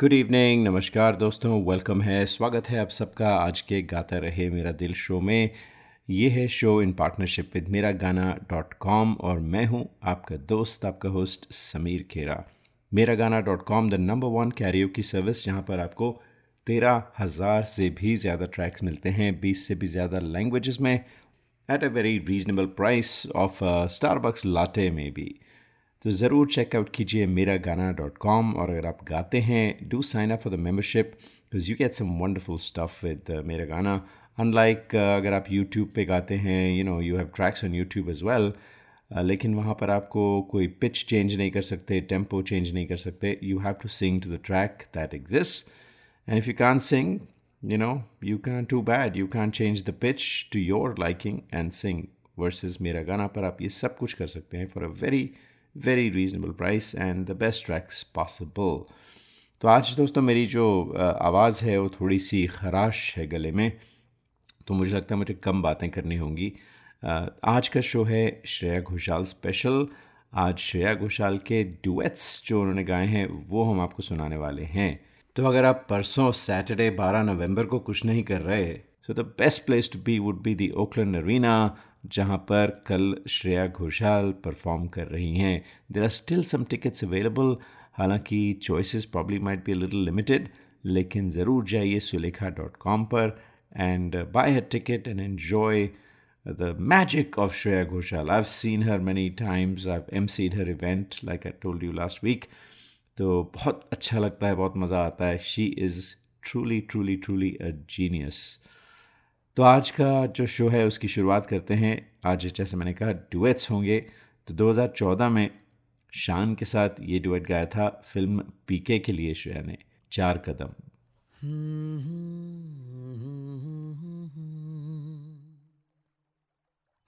Good evening नमस्कार दोस्तों welcome है, स्वागत है आप सबका आज के गाता रहे मेरा दिल शो में। ये है show in partnership with Mera Gana dot com और मैं हूँ आपका दोस्त, आपका host Sameer Khera. Mera Gana dot com the number one karaoke की सर्विस जहाँ पर आपको तेरह हज़ार से भी ज़्यादा ट्रैक्स मिलते हैं, बीस से भी ज़्यादा लैंग्वेजेस में at a very reasonable price of Starbucks latte में भी। तो ज़रूर चेकआउट कीजिए मेरा गाना डॉट कॉम और अगर आप गाते हैं do sign up for the membership because you get some wonderful stuff with Mera Gana unlike अगर आप यूट्यूब पे गाते हैं you know you have tracks on YouTube as well लेकिन वहाँ पर आपको कोई पिच चेंज नहीं कर सकते टेंपो चेंज नहीं कर सकते you have to sing to the track that exist and if you can sing you know, you can't too bad, you can't change the pitch to your liking and sing versus मेरा गाना पर आप ये सब कुछ कर सकते हैं for a very very reasonable price and the best tracks possible तो आज दोस्तों मेरी जो आवाज़ है वो थोड़ी सी खराश है गले में तो मुझे लगता है मुझे कम बातें करनी होंगी। आज का शो है श्रेया घोषाल स्पेशल आज श्रेया घोषाल के डुएट्स जो उन्होंने गाए हैं, वो हम आपको सुनाने वाले हैं। तो अगर आप परसों सैटरडे 12 नवंबर को कुछ नहीं कर रहे so the best place to be would be the Oakland Arena जहाँ पर कल श्रेया घोषाल परफॉर्म कर रही हैं। There are still some tickets available हालाँकि choices probably might be little limited लेकिन ज़रूर जाइए सुलेखा डॉट कॉम पर and buy her ticket and enjoy the magic of Shreya Ghoshal. I have seen her many times I am seen her event like I told you last week तो बहुत अच्छा लगता है, बहुत मज़ा आता है. She is truly truly truly a genius तो आज का जो शो है, उसकी शुरुआत करते हैं। आज जैसे मैंने कहा, डुएट्स होंगे। तो 2014 में शान के साथ ये डुएट गाया था, फ़िल्म पीके के लिए श्रेया ने, चार कदम।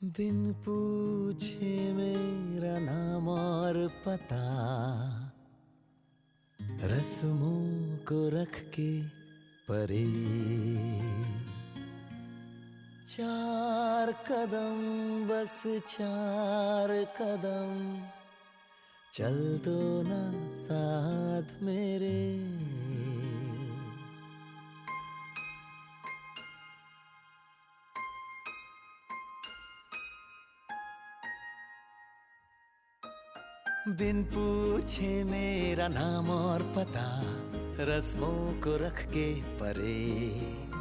बिन पूछे मेरा नाम और पता, रस्मों को रख के परे। चार कदम, बस चार कदम। चल दो ना साथ मेरे। बिन पूछे मेरा नाम और पता, रस्मों को रख के परे।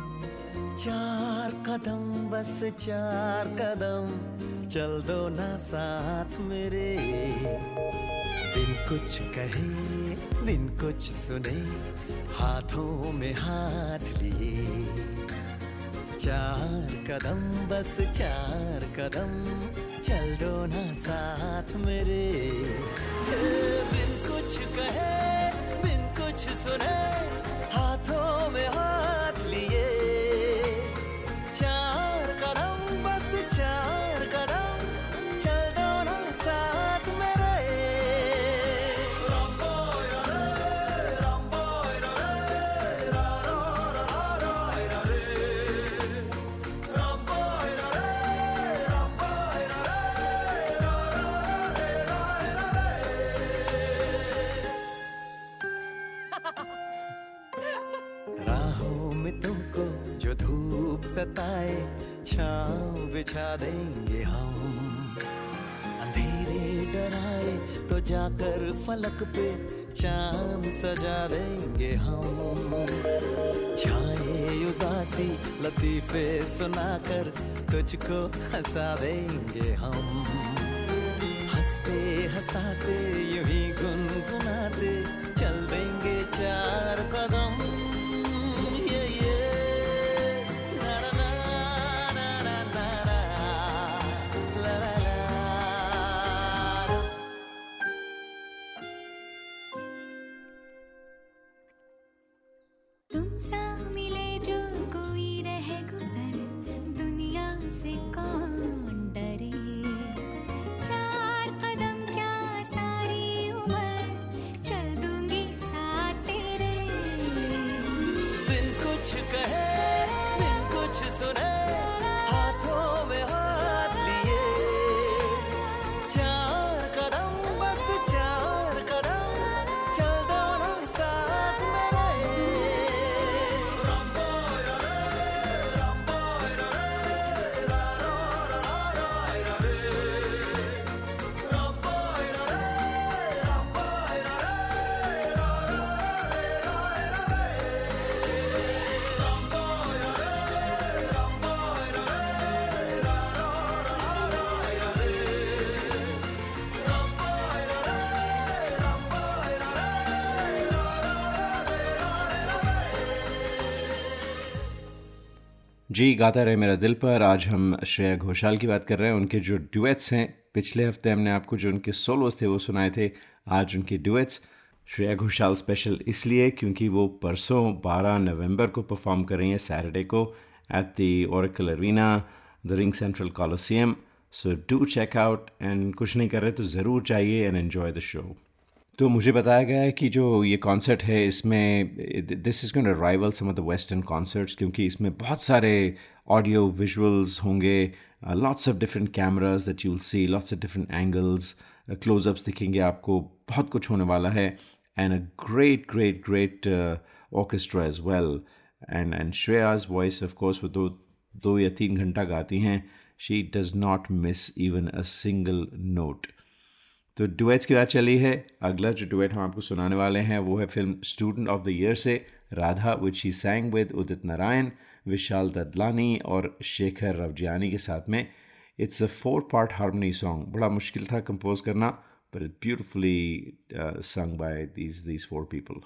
चार कदम, बस चार कदम, चल दो ना साथ मेरे। बिन कुछ कहे बिन कुछ सुने, हाथों में हाथ लिए। चार कदम, बस चार कदम, चल दो ना साथ मेरे। बिन कुछ कहे बिन कुछ सुने सताए छाँव बिछा देंगे हम। अंधेरे डराए तो जाकर फलक पे चाँद सजा देंगे हम। छाए उदासी लतीफे सुनाकर तुझको हंसा देंगे हम। हँसते हंसाते यूँ ही गुनगुनाते 嗯 जी, गाता रहे मेरा दिल पर। आज हम श्रेया घोषाल की बात कर रहे हैं। उनके जो ड्यूएट्स हैं, पिछले हफ़्ते हमने आपको जो उनके सोलोस थे, वो सुनाए थे। आज उनके ड्यूएट्स श्रेया घोषाल स्पेशल इसलिए क्योंकि वो परसों 12 नवंबर को परफॉर्म कर रही हैं सैटरडे को at the Oracle Arena the RingCentral Coliseum so do check out and कुछ नहीं कर रहे तो ज़रूर चाहिए एंड एन्जॉय द शो तो मुझे बताया गया है कि जो ये कॉन्सर्ट है, इसमें this is going rival some of the western concerts क्योंकि इसमें बहुत सारे ऑडियो विजुअल्स होंगे lots of different cameras that you will see lots of different angles closeups दिखेंगे आपको, बहुत कुछ होने वाला है and a great great great orchestra as well and and Shreya's voice of course वो दो दो या तीन घंटा गाती हैं she does not miss even a single note तो डुएट्स की बात चली है। अगला जो डुएट हम आपको सुनाने वाले हैं, वो है film Student of the Year से Radha which he sang with Udit Narayan Vishal Dadlani और शेखर रवजियानी के साथ में। It's a four part harmony song बड़ा मुश्किल था कंपोज करना but it beautifully sung by these these four four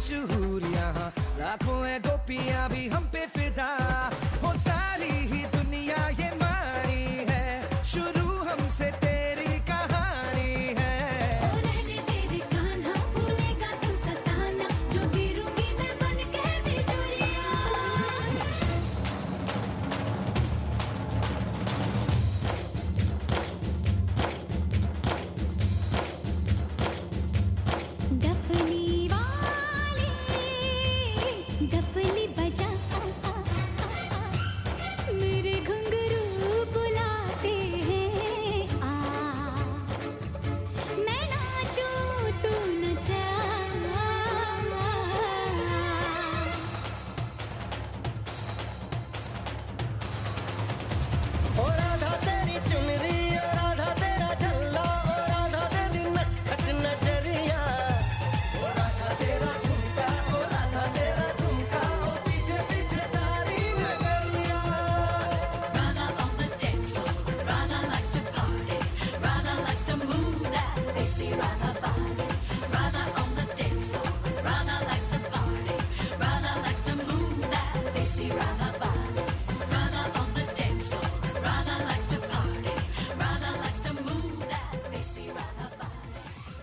मशहूर यहाँ लाखों है गोपियाँ भी हम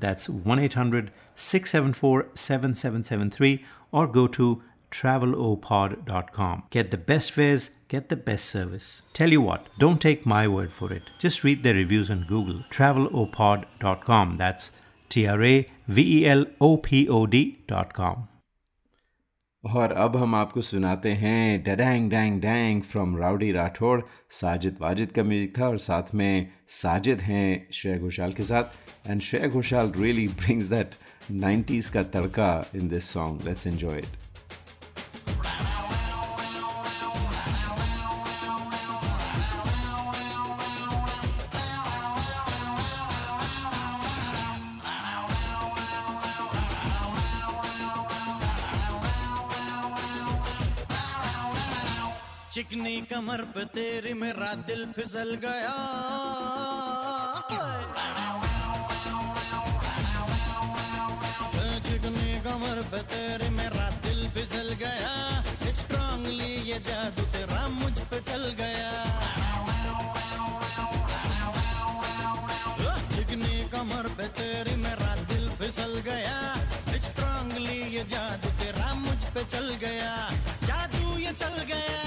That's 1 800 674 7773 or go to travelopod.com. Get the best fares, get the best service. Tell you what, don't take my word for it. Just read the reviews on Google. travelopod.com. That's T R A V E L O P O D.com. और अब हम आपको सुनाते हैं dang dang dang from Rowdy Rathore Sajid Wajid का music था और साथ में साजिद हैं श्रेय घोषाल के साथ। एंड श्रेय Ghoshal really brings that 90s का तड़का in this song let's enjoy it पे तेरी मेरा दिल फिसल गया। चिकनी कमर पे तेरी मेरा दिल फिसल गया। स्ट्रांगली ये जादू तेरा मुझ पे चल गया। चिकनी कमर पे तेरी मेरा दिल फिसल गया। स्ट्रांगली ये जादू तेरा मुझ पे चल गया। जादू ये चल गया।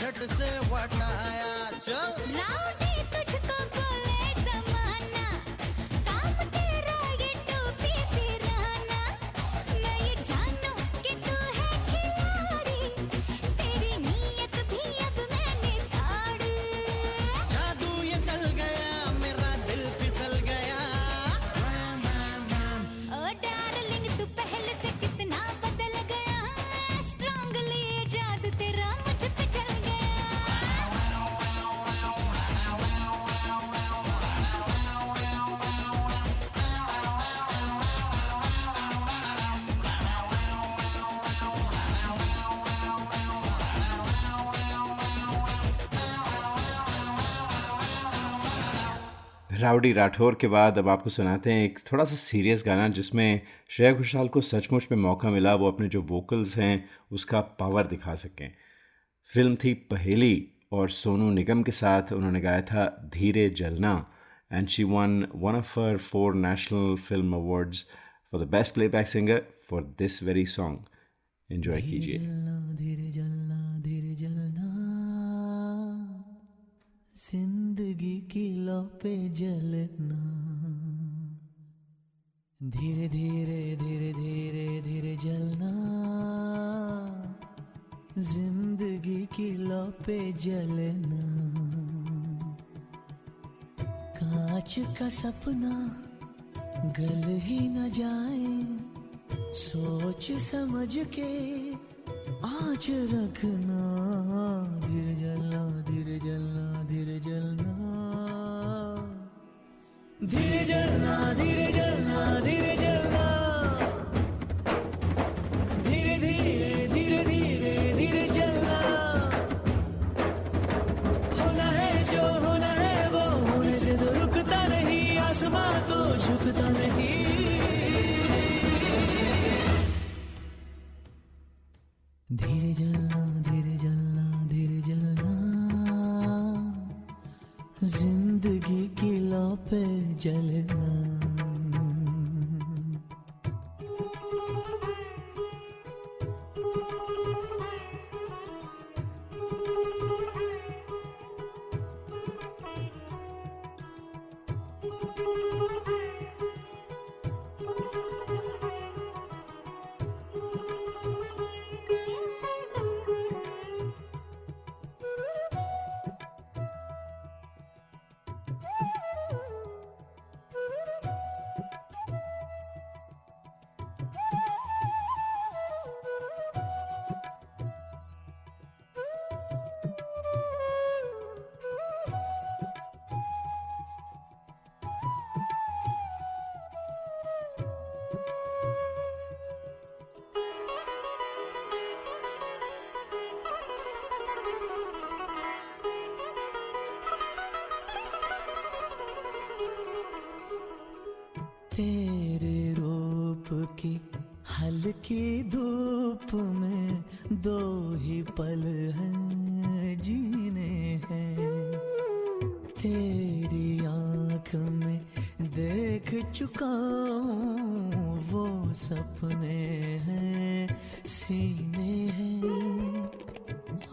झट से वटाया चल। राउडी राउडी राठौर के बाद अब आपको सुनाते हैं एक थोड़ा सा सीरियस गाना जिसमें श्रेया घोषाल को सचमुच में मौका मिला वो अपने जो वोकल्स हैं उसका पावर दिखा सकें। फ़िल्म थी पहेली और सोनू निगम के साथ उन्होंने गाया था Dheere Jalna and she won one of her four national film awards for the best playback singer for this very song enjoy कीजिए। धीरे जलना धीरे जलना। ज़िंदगी की लौ पे जलना। धीरे धीरे धीरे धीरे धीरे जलना। ज़िंदगी की लौ पे जलना। कांच का सपना गल ही न जाए। सोच समझ के आज रखना। हल्की धूप में दो ही पल हैं जीने हैं। तेरी आँख में देख चुका हूँ, वो सपने हैं, सीने हैं।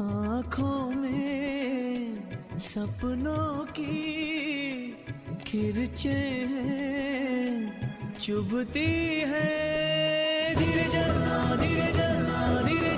आँखों में सपनों की किरचे हैं, चुभती है। धीरे धीरे चलना धीरे चलना धीरे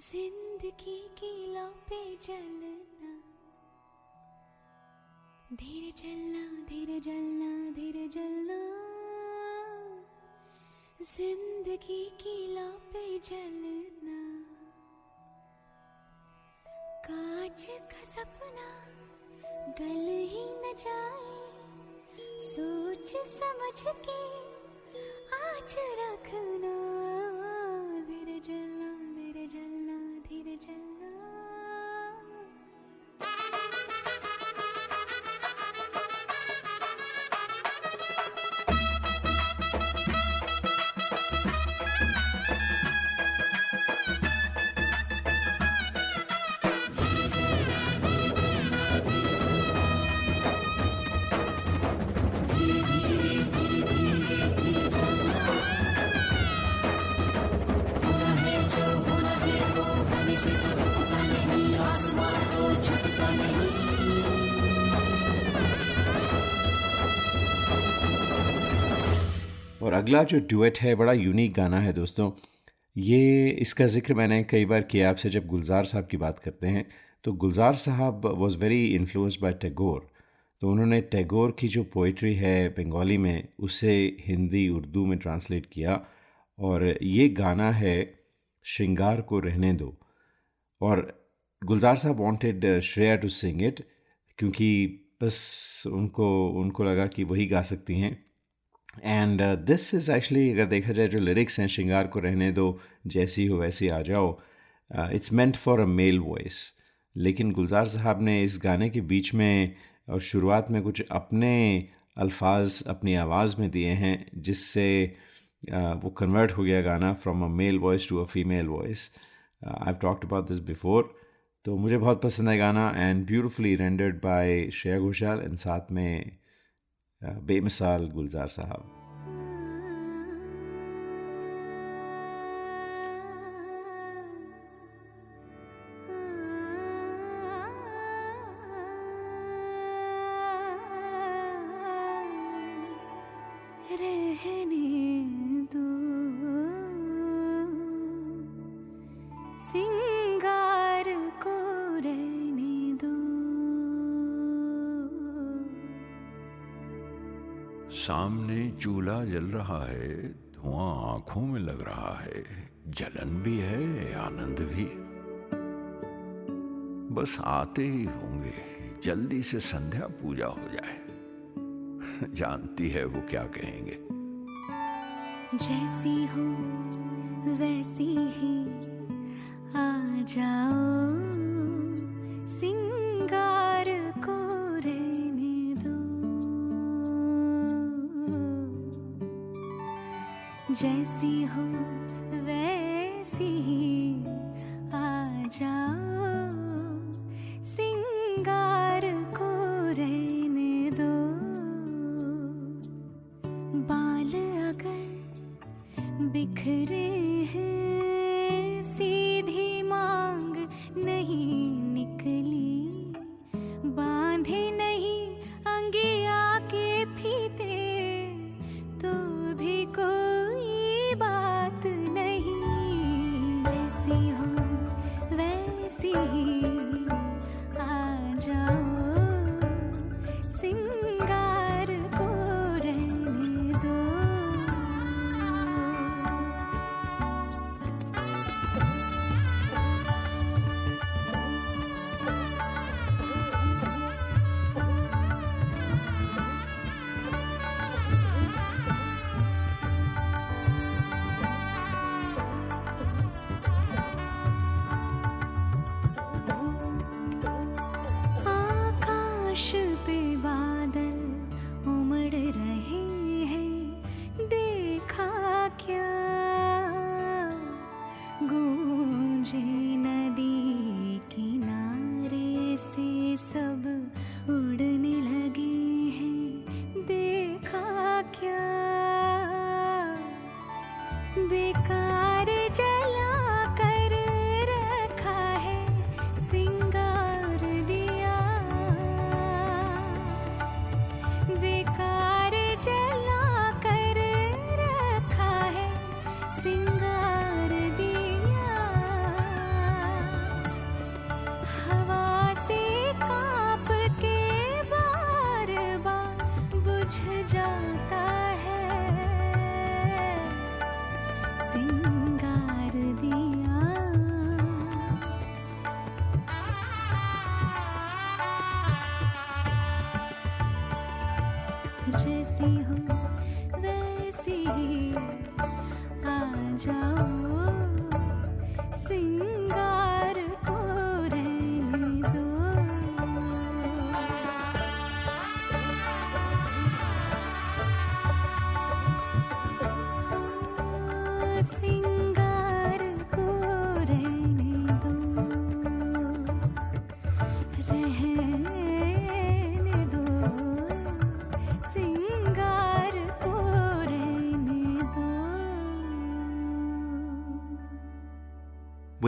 ज़िंदगी की लौ पे चलना। धीरे चलना धीरे चलना धीरे चलना ज़िंदगी की लौ पे चलना। कांच का सपना गल ही न जाए। सोच समझ के आज रखना। अगला जो डुएट है, बड़ा यूनिक गाना है दोस्तों। ये, इसका ज़िक्र मैंने कई बार किया आपसे जब गुलजार साहब की बात करते हैं। तो Gulzar Sahab was very influence by Tagore तो उन्होंने टैगोर की जो पोइट्री है बंगाली में, उसे हिंदी, उर्दू में ट्रांसलेट किया और ये गाना है, श्रृंगार को रहने दो। और Gulzar Sahab wanted Shreya to sing it क्योंकि बस उनको उनको लगा कि वही गा सकती हैं। एंड दिस इज़ एक्चुअली अगर देखा जाए जो लिरिक्स हैं श्रृंगार को रहने दो जैसी हो वैसी आ जाओ it's meant for a male voice लेकिन गुलजार साहब ने इस गाने के बीच में और शुरुआत में कुछ अपने अल्फाज अपनी आवाज़ में दिए हैं जिससे uh, वो कन्वर्ट हो गया गाना from a male voice to a female voice I have talked about this before तो मुझे बहुत पसंद है गाना and beautifully rendered by Shreya Ghoshal and साथ में बेमिसाल गुलजार साहब। चूल्हा जल रहा है, धुआँ आँखों में लग रहा है। जलन भी है, आनंद भी। बस आते ही होंगे, जल्दी से संध्या पूजा हो जाए। जानती है वो क्या कहेंगे। जैसी हो, वैसी ही आ जाओ। जैसी हो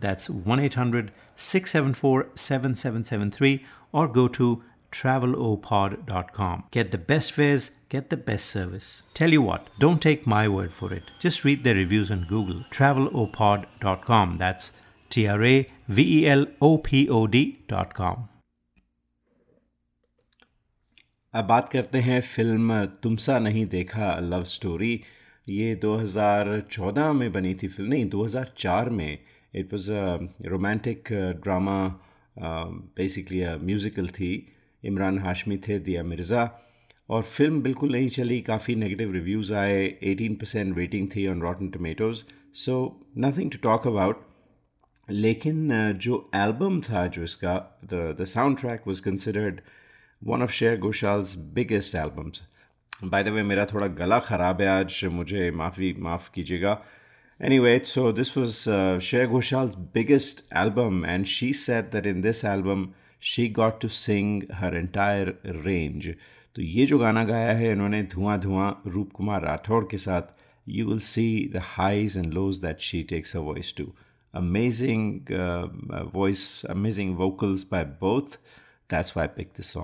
That's 1 800 674 7773 or go to travelopod.com. Get the best fares, get the best service. Tell you what, don't take my word for it. Just read their reviews on Google. Travelopod.com. That's T R A V E L O P O D.com. अब बात करते हैं film तुमसा नहीं देखा love story ये 2014 में बनी थी फिल्म नहीं 2004 में it was a romantic drama basically a musical थी इमरान हाशमी थे दिया मिर्ज़ा और फ़िल्म बिल्कुल नहीं चली काफ़ी नेगेटिव रिव्यूज़ आए 18 परसेंट रेटिंग थी on Rotten Tomatoes so nothing to talk about लेकिन uh, जो एल्बम था जो इसका the the soundtrack was considered one of Shreya Ghoshal's biggest albums by the way मेरा थोड़ा गला ख़राब है आज मुझे माफ़ी माफ़ कीजिएगा। Anyway, so this was uh, Shreya Ghoshaal's biggest album, and she said that in this album she got to sing her entire range. तो ये जो गाना गाया है इन्होंने धुआं धुआं रूप कुमार राठौड़ के साथ you will see the highs and lows that she takes a voice to amazing voice amazing vocals by both that's why i picked this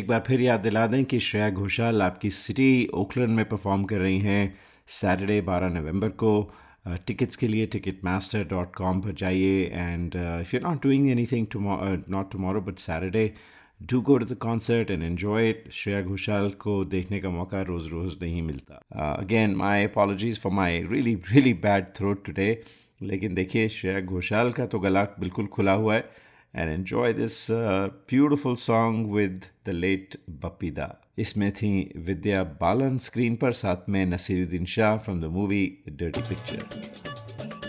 एक बार फिर याद दिला दें कि श्रेया घोषाल आपकी सिटी ओकलैंड में परफॉर्म कर रही हैं सैटरडे 12 नवंबर को। टिकट्स के लिए टिकट मास्टर डॉट कॉम पर जाइए and if you not doing anything not tomorrow but Saturday do go to the concert and enjoy it Shreya Ghoshal को देखने का मौका रोज़ रोज़ नहीं मिलता। Again my apologies for my really really bad throat today लेकिन देखिए, श्रेया घोषाल का तो गला बिल्कुल खुला हुआ है। and enjoy this uh, beautiful song with the late Bapida. इसमें थी विद्या बालन स्क्रीन पर साथ में Naseeruddin Shah from the movie Dirty Picture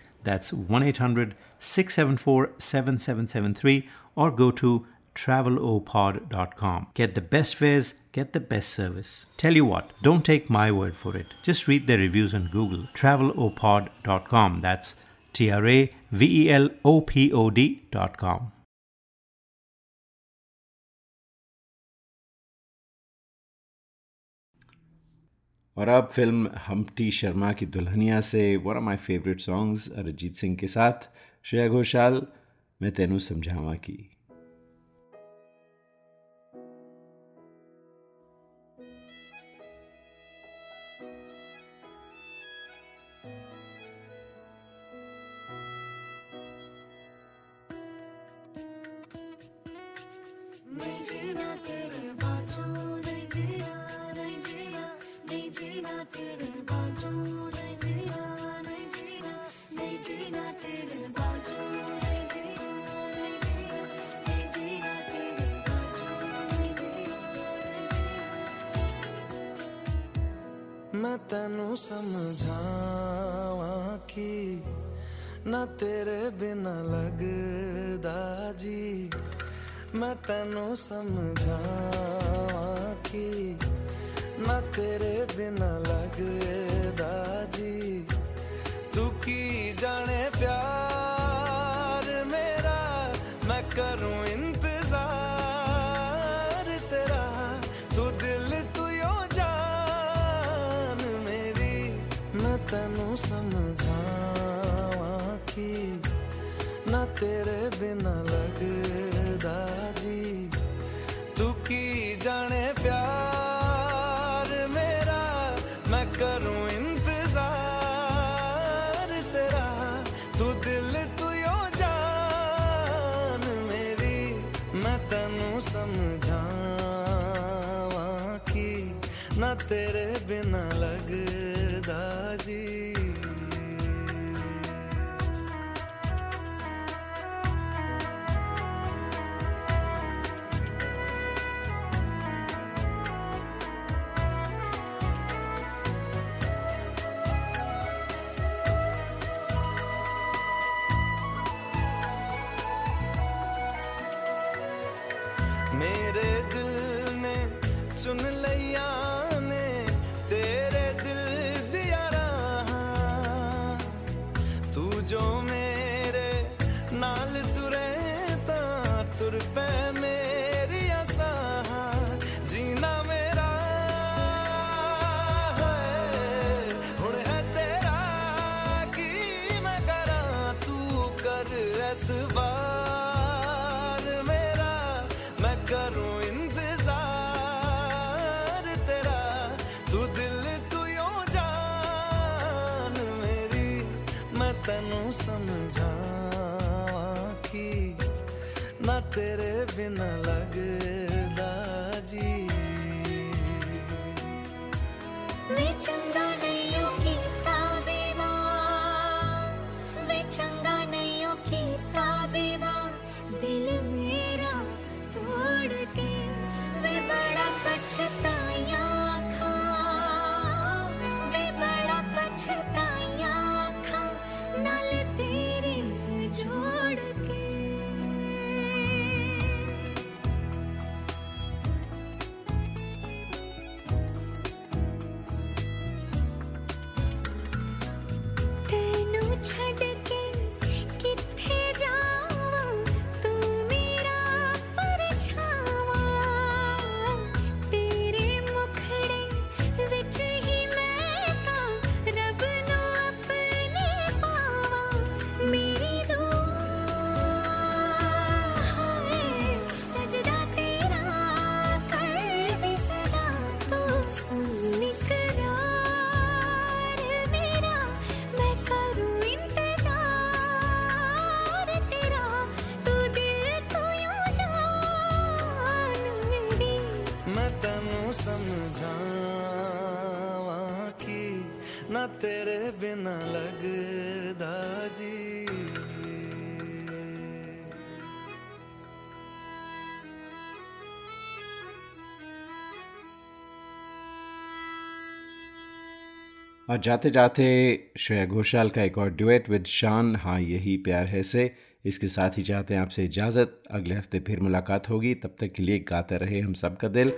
That's 1 800 674 7773 or go to travelopod.com. Get the best fares, get the best service. Tell you what, don't take my word for it. Just read the reviews on Google. Travelopod.com. That's T R A V E L O P O D.com. और अब film Humpty Sharma की दुल्हनिया से one of my favourite songs Arijit Singh के साथ। श्रेया घोषाल, मैं तेनू समझावा की। तेनू समझावा की ना तेरे बिना लगदा जी। मैं तेनु समझावा की ना तेरे बिना लगदा जी। तू की जाने तेरे बिना लगदा जी। तू की जाने प्यार मेरा, मैं करूँ इंतज़ार तेरा। तू दिल, तू यो जान मेरी, मैं तेनू समझावा कि ना तेरे बिना लगदा और जाते जाते श्रेया घोषाल का एक और डुएट विद शान हाँ यही प्यार है से। इसके साथ ही चाहते हैं आपसे इजाज़त। अगले हफ़्ते फिर मुलाकात होगी। तब तक के लिए गाते रहे हम सबका दिल।